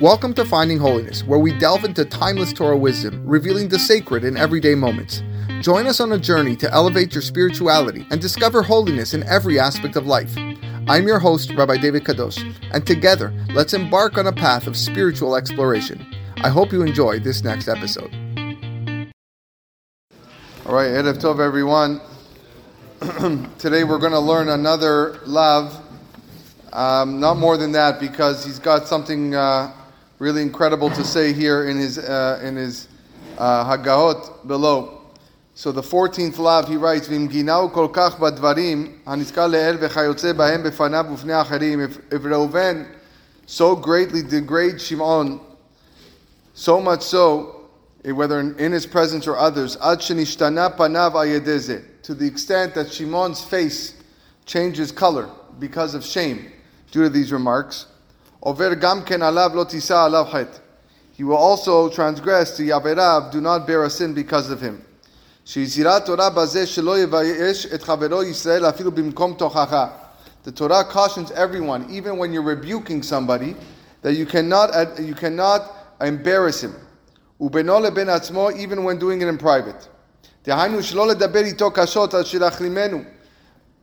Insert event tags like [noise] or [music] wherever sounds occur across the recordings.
Welcome to Finding Holiness, where we delve into timeless Torah wisdom, revealing the sacred in everyday moments. Join us on a journey to elevate your spirituality and discover holiness in every aspect of life. I'm your host, Rabbi David Kadosh, and together, let's embark on a path of spiritual exploration. I hope you enjoy this next episode. All right, Erev Tov, everyone. [clears throat] Today we're going to learn another lav. Um, not more than that, because he's got something uh, really incredible to say here in his uh, in his uh, below. So the 14th lav, he writes, "V'imginau kol kach badvarim hanizkar le'el v'chayotze bahem befanav ufnei acharim." If if Reuven so greatly degrades Shimon, so much so, eh, whether in his presence or others, ad shenishtana panav to the extent that Shimon's face changes color because of shame due to these remarks. Over gam ken alav lo tisa alav het. He will also transgress the Yaverav, do not bear a sin because of him. The Torah cautions everyone, even when you're rebuking somebody, that you cannot, you cannot embarrass him. Even when doing it in private.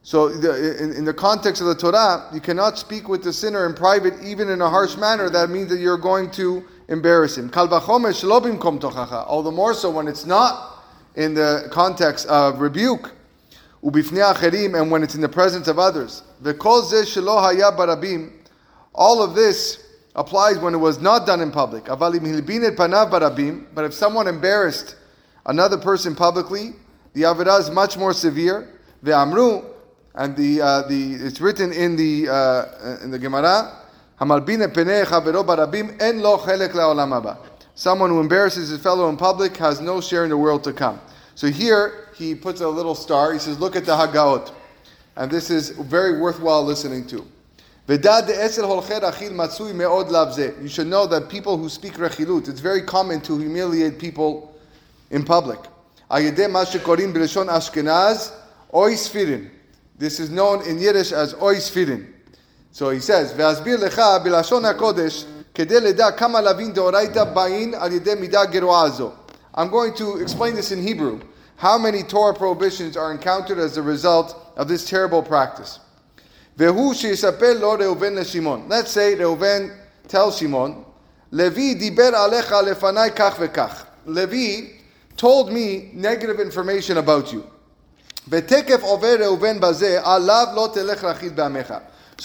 So the, in, in, the context of the Torah, you cannot speak with the sinner in private, even in a harsh manner. That means that you're going to embarrass him. All the more so when it's not in the context of rebuke, and when it's in the presence of others. All of this applies when it was not done in public. But if someone embarrassed another person publicly, the avirah is much more severe. And the, uh, the it's written in the uh, in the Gemara, Someone who embarrasses his fellow in public has no share in the world to come. So here he puts a little star. He says, "Look at the Hagaot," and this is very worthwhile listening to. You should know that people who speak rechilut, it's very common to humiliate people in public. This is known in Yiddish as oisfirin. So he says, "Ve'asbir lecha bilashon hakodesh kedei leda kama lavin deoraita bain al yedei midah geroazo." I'm going to explain this in Hebrew. How many Torah prohibitions are encountered as a result of this terrible practice? Vehu sheyisaper lo Reuven leShimon. Let's say Reuven tells Shimon, Levi diber alecha lefanai kach vekach. Levi told me negative information about you. So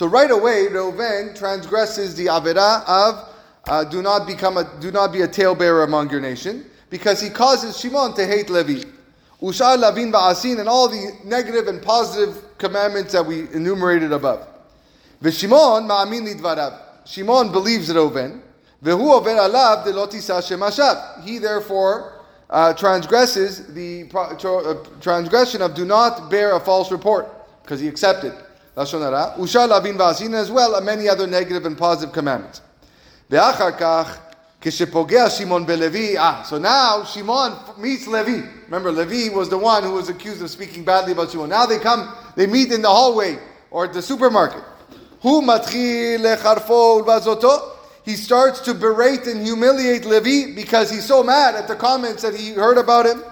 right away, Reuven transgresses the avera of uh, do not become a, do not be a talebearer among your nation because he causes Shimon to hate Levi. Ushar Lavin Ba'asin and all the negative and positive commandments that we enumerated above. V'Shimon ma'amin lidvarav. Shimon believes Reuven. V'hu over alav delotisa shemashav. He therefore uh, transgresses the uh, transgression of do not bear a false report because he accepted. Lashon hara. Usha lavin v'asin as well, and many other negative and positive commandments. Ve'achar kach, kishepogea Shimon belevi. Ah, so now Shimon meets Levi. Remember, Levi was the one who was accused of speaking badly about Shimon. Now they come, they meet in the hallway or at the supermarket. Who lecharfo? He starts to berate and humiliate Levi because he's so mad at the comments that he heard about him.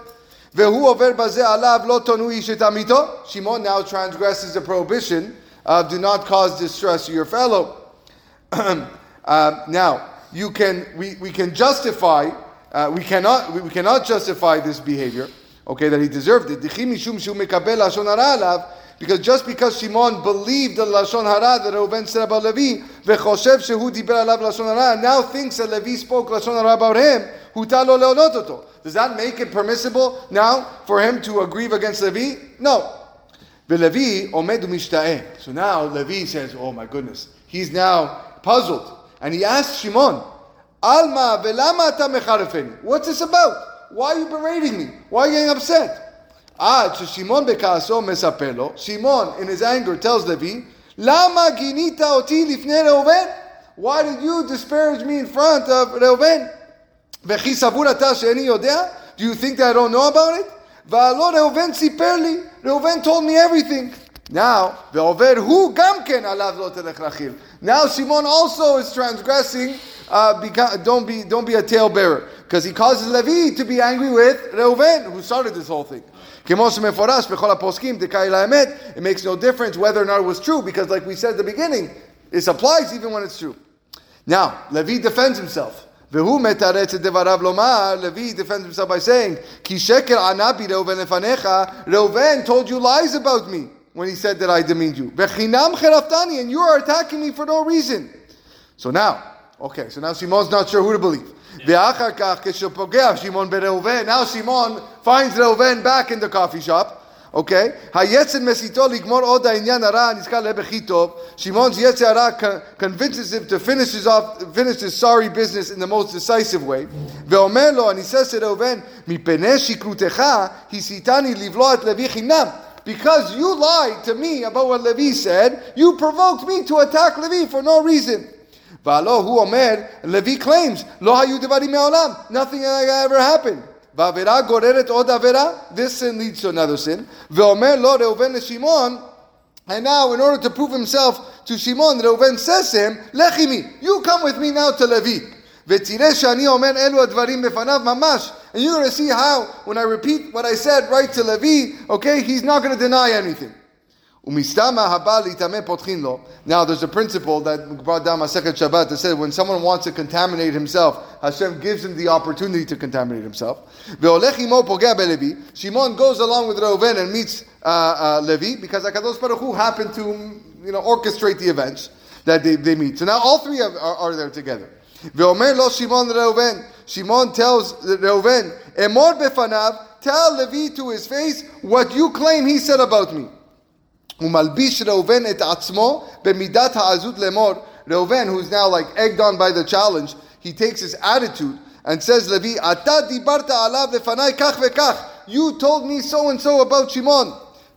Shimon now transgresses the prohibition of do not cause distress to your fellow. [clears throat] uh, now, you can we, we can justify uh, we cannot we, we, cannot justify this behavior okay that he deserved it because just because Shimon believed the lashon hara that Reuven said about Levi alav lashon hara now thinks that Levi spoke lashon hara about him hutalo leonototo does that make it permissible now for him to aggrieve against Levi no Levi omedu mishta'eh so now Levi says oh my goodness he's now puzzled and he asks Shimon, Alma velama mecharefeni. What's this about? Why are you berating me? Why are you getting upset? Ah, to Shimon bekaso mesapelo. Shimon, in his anger, tells Levi, Lama ginita oti lifne Reuven? Why did you disparage me in front of Reuven? Vechi sabur ata she'eni yodea? Do you think that I don't know about it? Va'alo Reuven siperli. Reuven told me everything. Now, ve'over hu gamken alav telech rachil. Now Simon also is transgressing uh, don't be don't be a talebearer because he causes Levi to be angry with Reuven, who started this whole thing. כמו שמפורש בכל הפוסקים, דקאי לאמת, it makes no difference whether or not it was true, because like we said at the beginning, this applies even when it's true. Now, Levi defends himself. והוא מתרץ את דבריו לומר, Levi defends himself by saying, כי שקר ענה בי ראובן לפניך, Reuven told you lies about me when he said that I demeaned you. וחינם חרפתני, and you are attacking me for no reason. So now, okay, so now Shimon's not sure who to believe. Now Simon finds Reuven back in the coffee shop. Okay? Hayetzen mesito Ara convinces him to finish his, off, finish his sorry business in the most decisive way. And he says to Reuven. Because you lied to me about what Levi said, you provoked me to attack Levi for no reason. והלא הוא אומר, Levi claims, לא היו דברים מעולם, nothing ever happened. ועבירה גוררת עוד עבירה, this sin leads to another sin, ואומר לו ראובן לשמעון, and now in order to prove himself to Shimon, Reuven says to him, לך עמי, you come with me now to Levi. ותראה שאני אומר אלו הדברים בפניו ממש. And you're going to see how, when I repeat what I said right to Levi, okay, he's not going to deny anything. Now there's a principle that brought down second Shabbat that said when someone wants to contaminate himself, Hashem gives him the opportunity to contaminate himself. Shimon goes along with Reuven and meets uh, uh, Levi because Hakadosh Baruch Hu happened to you know orchestrate the events that they, they meet. So now all three are, are, are there together. Shimon tells Reuven, Emor befanav, tell Levi to his face what you claim he said about me. הוא ראובן את עצמו במידת העזות לאמור, ראובן, who's now like egged on by the challenge, he takes his attitude and says לוי, אתה דיברת עליו לפניי כך וכך, you told me so and so about Shimon.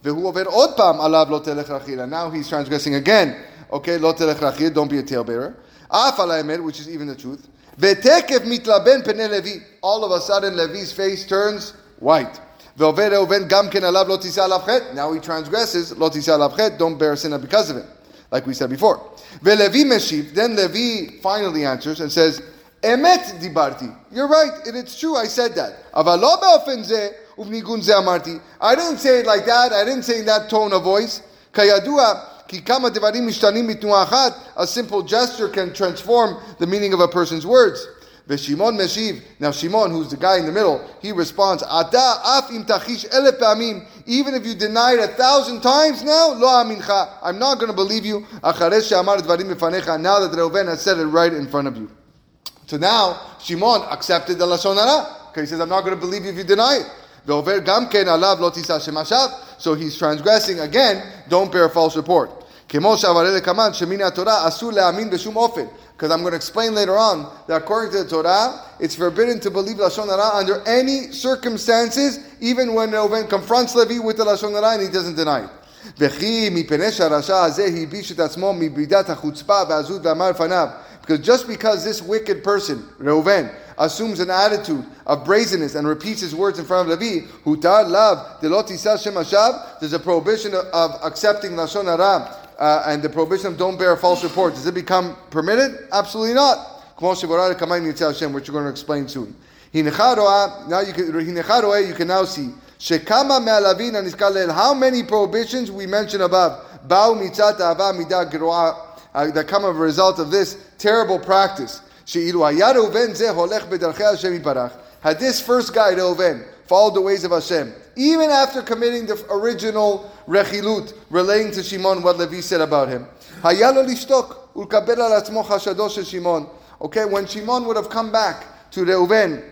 והוא עובר עוד פעם עליו לא תלך רכיל, and now he's transgressing again, אוקיי, okay, לא תלך רכיל, don't be a tale bearer. אף על האמת, which is even the truth, ותקף מתלבן פני לוי, all of a sudden Levi's face turns white. Now he transgresses, don't bear sin because of him, like we said before. Then Levi finally answers and says, Emet dibarti. You're right, it's true, I said that. I didn't say it like that, I didn't say in that tone of voice. A simple gesture can transform the meaning of a person's words. Shimon Meshiv. Now Shimon, who's the guy in the middle, he responds, Ata af im tachish elef. Even if you deny it a thousand times now, lo amincha. I'm not going to believe you. Acharesh she'amar dvarim befanecha. Now that Reuven has said it right in front of you. So now Shimon accepted the lashon hara. because he says, I'm not going to believe you if you deny it. So he's transgressing again. Don't bear false report. Because I'm going to explain later on that according to the Torah, it's forbidden to believe Lashon Hara under any circumstances, even when Reuven confronts Levi with the Lashon Hara and he doesn't deny it. Because just because this wicked person, Reuven, assumes an attitude of brazenness and repeats his words in front of Levi, hutar lav there's a prohibition of accepting Lashon Hara uh, and the prohibition of don't bear false report, does it become permitted? Absolutely not. Which you're going to explain soon. Now you can, you can now see. How many prohibitions we mentioned above? Uh, that come as a result of this terrible practice. Had this first guy, Reuven, followed the ways of Hashem, even after committing the original rechilut relating to Shimon, what Levi said about him. Okay, when Shimon would have come back to Reuven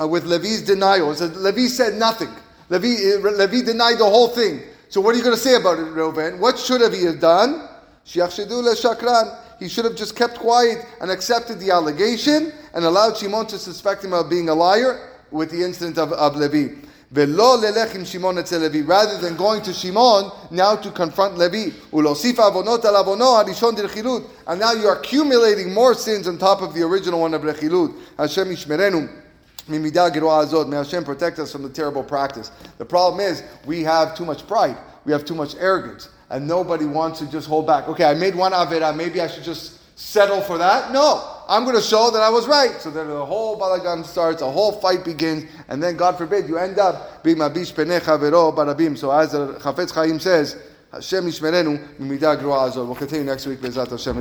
uh, with Levi's denial, said, Levi said nothing. Levi, uh, Levi denied the whole thing. So what are you going to say about it, Reuven? What should have he have done? He should have just kept quiet and accepted the allegation and allowed Shimon to suspect him of being a liar with the incident of, of Levi. Rather than going to Shimon now to confront Levi. And now you are accumulating more sins on top of the original one of Rechilut. Hashem Ishmerenu. May Hashem protect us from the terrible practice. The problem is we have too much pride. We have too much arrogance. And nobody wants to just hold back. Okay, I made one Avera. Maybe I should just settle for that. No. I'm going to show that I was right. So then the whole balagan starts, a whole fight begins, and then God forbid you end up being mabish penecha vero barabim. So as the Chafetz Chaim says, Hashem yishmerenu mimidah grua azor. We'll continue next week, Bezat Hashem.